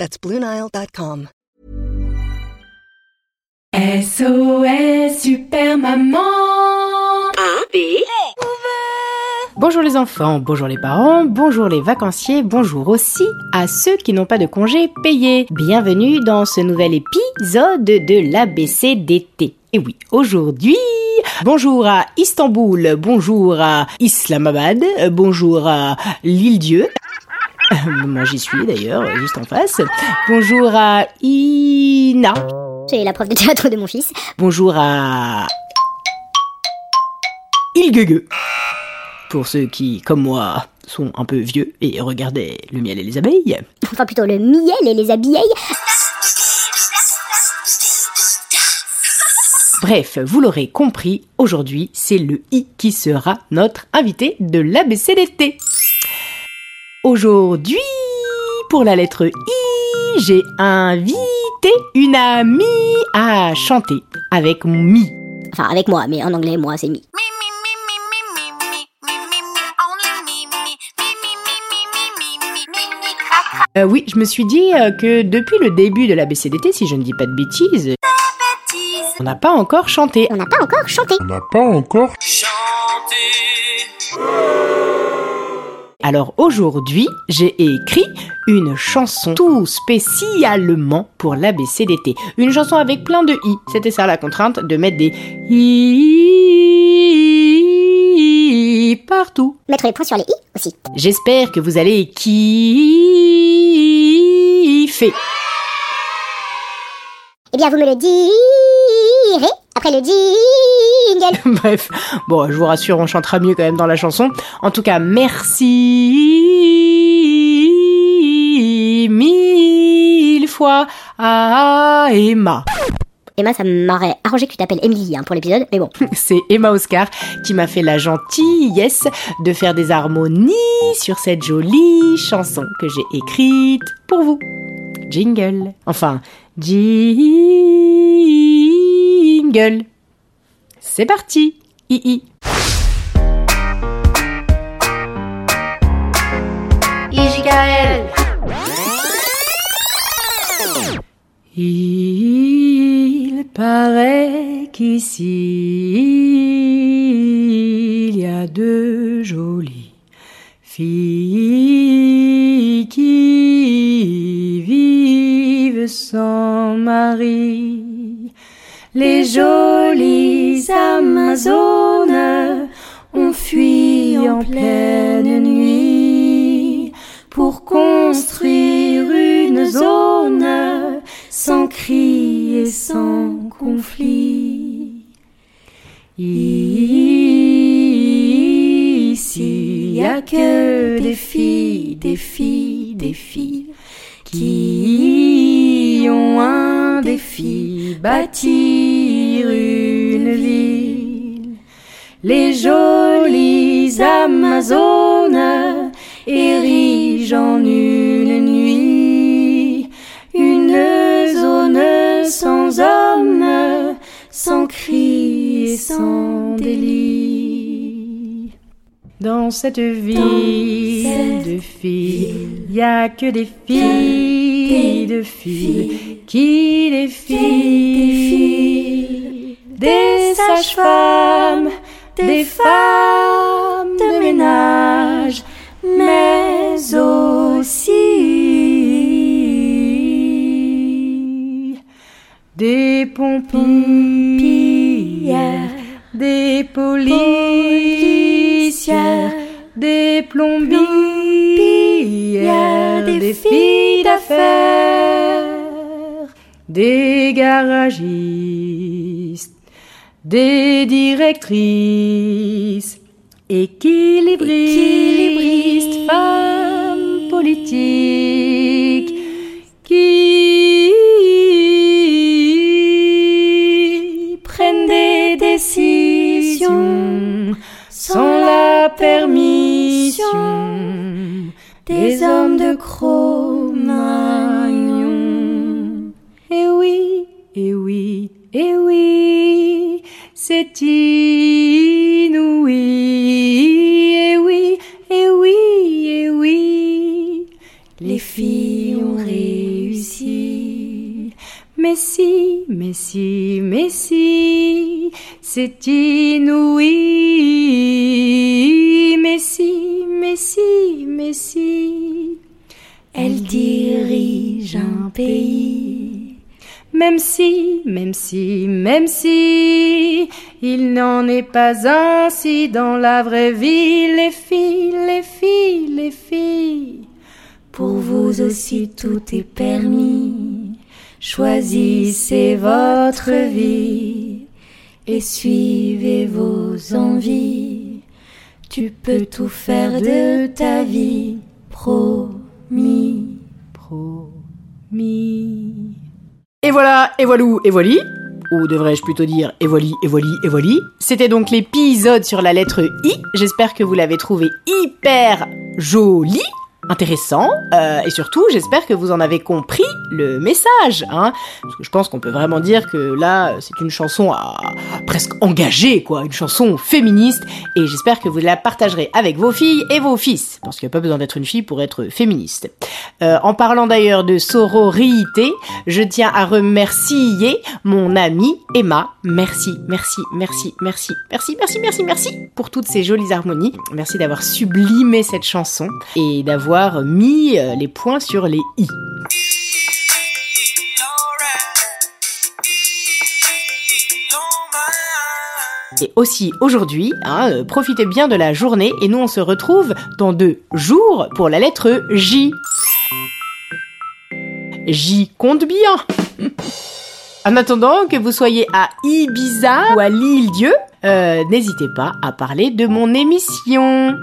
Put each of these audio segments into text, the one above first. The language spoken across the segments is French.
That's BlueNile.com. SOS Super Maman Bonjour les enfants, bonjour les parents, bonjour les vacanciers, bonjour aussi à ceux qui n'ont pas de congés payés. Bienvenue dans ce nouvel épisode de l'ABC d'été. Et oui, aujourd'hui, bonjour à Istanbul, bonjour à Islamabad, bonjour à l'île-dieu. Moi j'y suis d'ailleurs, juste en face. Bonjour à Ina. C'est la prof de théâtre de mon fils. Bonjour à Ilgugue. Pour ceux qui, comme moi, sont un peu vieux et regardaient le miel et les abeilles. Enfin plutôt le miel et les abeilles. Bref, vous l'aurez compris, aujourd'hui, c'est le I qui sera notre invité de l'ABC d'été. Aujourd'hui, pour la lettre I, j'ai invité une amie à chanter avec mi. Enfin avec moi, mais en anglais, moi c'est mi. Euh, oui, je me suis dit euh, que depuis le début de l'ABCDT, si je ne dis pas de bêtises, on n'a pas encore chanté. On n'a pas encore chanté. On n'a pas encore Alors aujourd'hui, j'ai écrit une chanson tout spécialement pour l'ABCDT. Une chanson avec plein de i. C'était ça la contrainte de mettre des i partout. Mettre les points sur les i aussi. J'espère que vous allez kiffer. Eh bien vous me le direz après le jingle. Bref, bon, je vous rassure, on chantera mieux quand même dans la chanson. En tout cas, merci mille fois à Emma. Emma, ça m'aurait arrangé que tu t'appelles Emily hein, pour l'épisode, mais bon. C'est Emma Oscar qui m'a fait la gentillesse de faire des harmonies sur cette jolie chanson que j'ai écrite pour vous. Jingle. Enfin, jingle. C'est parti. I Il paraît qu'ici il y a deux jolies filles qui vivent sans Les jolies Amazones ont fui en pleine nuit pour construire une zone sans cri et sans conflit. Ici, y a que des filles, des filles, des filles qui ont un défi, bâtir une ville. Les jolies Amazones érigent en une nuit une zone sans homme, sans cri et sans délit. Dans cette ville de filles, y a que des filles, de filles, qui des filles, des sages-femmes, des femmes de ménage, mais aussi des pompières, des policières, des plombières, des filles des garagistes, des directrices, équilibristes, femmes politiques, Mais si, mais si, mais si, c'est inouï. Mais si, mais si, mais si, Elles dirigent un pays. Même si, même si, même si, il n'en est pas ainsi dans la vraie vie, les filles, les filles, les filles. Pour vous aussi tout est permis. Choisissez votre vie et suivez vos envies. Tu peux tout faire de ta vie, promis. Promis. Et voilà, et voilou, et voili. Ou devrais-je plutôt dire et voili, et voili. C'était donc l'épisode sur la lettre I. J'espère que vous l'avez trouvé hyper joli intéressant euh, et surtout j'espère que vous en avez compris le message hein. Parce que je pense qu'on peut vraiment dire que là c'est une chanson à, presque engagée quoi une chanson féministe et j'espère que vous la partagerez avec vos filles et vos fils parce qu'il n'y a pas besoin d'être une fille pour être féministe. Euh, en parlant d'ailleurs de sororité je tiens à remercier mon amie Emma. Merci merci merci merci merci merci merci merci pour toutes ces jolies harmonies. Merci d'avoir sublimé cette chanson et d'avoir mis euh, les points sur les i. Et aussi aujourd'hui, hein, euh, profitez bien de la journée et nous on se retrouve dans deux jours pour la lettre J. J compte bien. En attendant que vous soyez à Ibiza ou à l'île Dieu, euh, n'hésitez pas à parler de mon émission.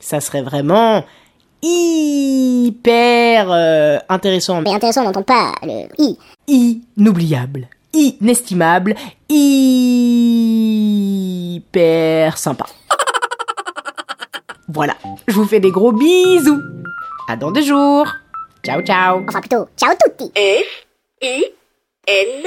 Ça serait vraiment hyper euh, intéressant, Mais intéressant, on n'entend pas le i. inoubliable, inestimable, hyper sympa. Voilà, je vous fais des gros bisous. À dans deux jours. Ciao ciao. Enfin plutôt, ciao tutti. F I N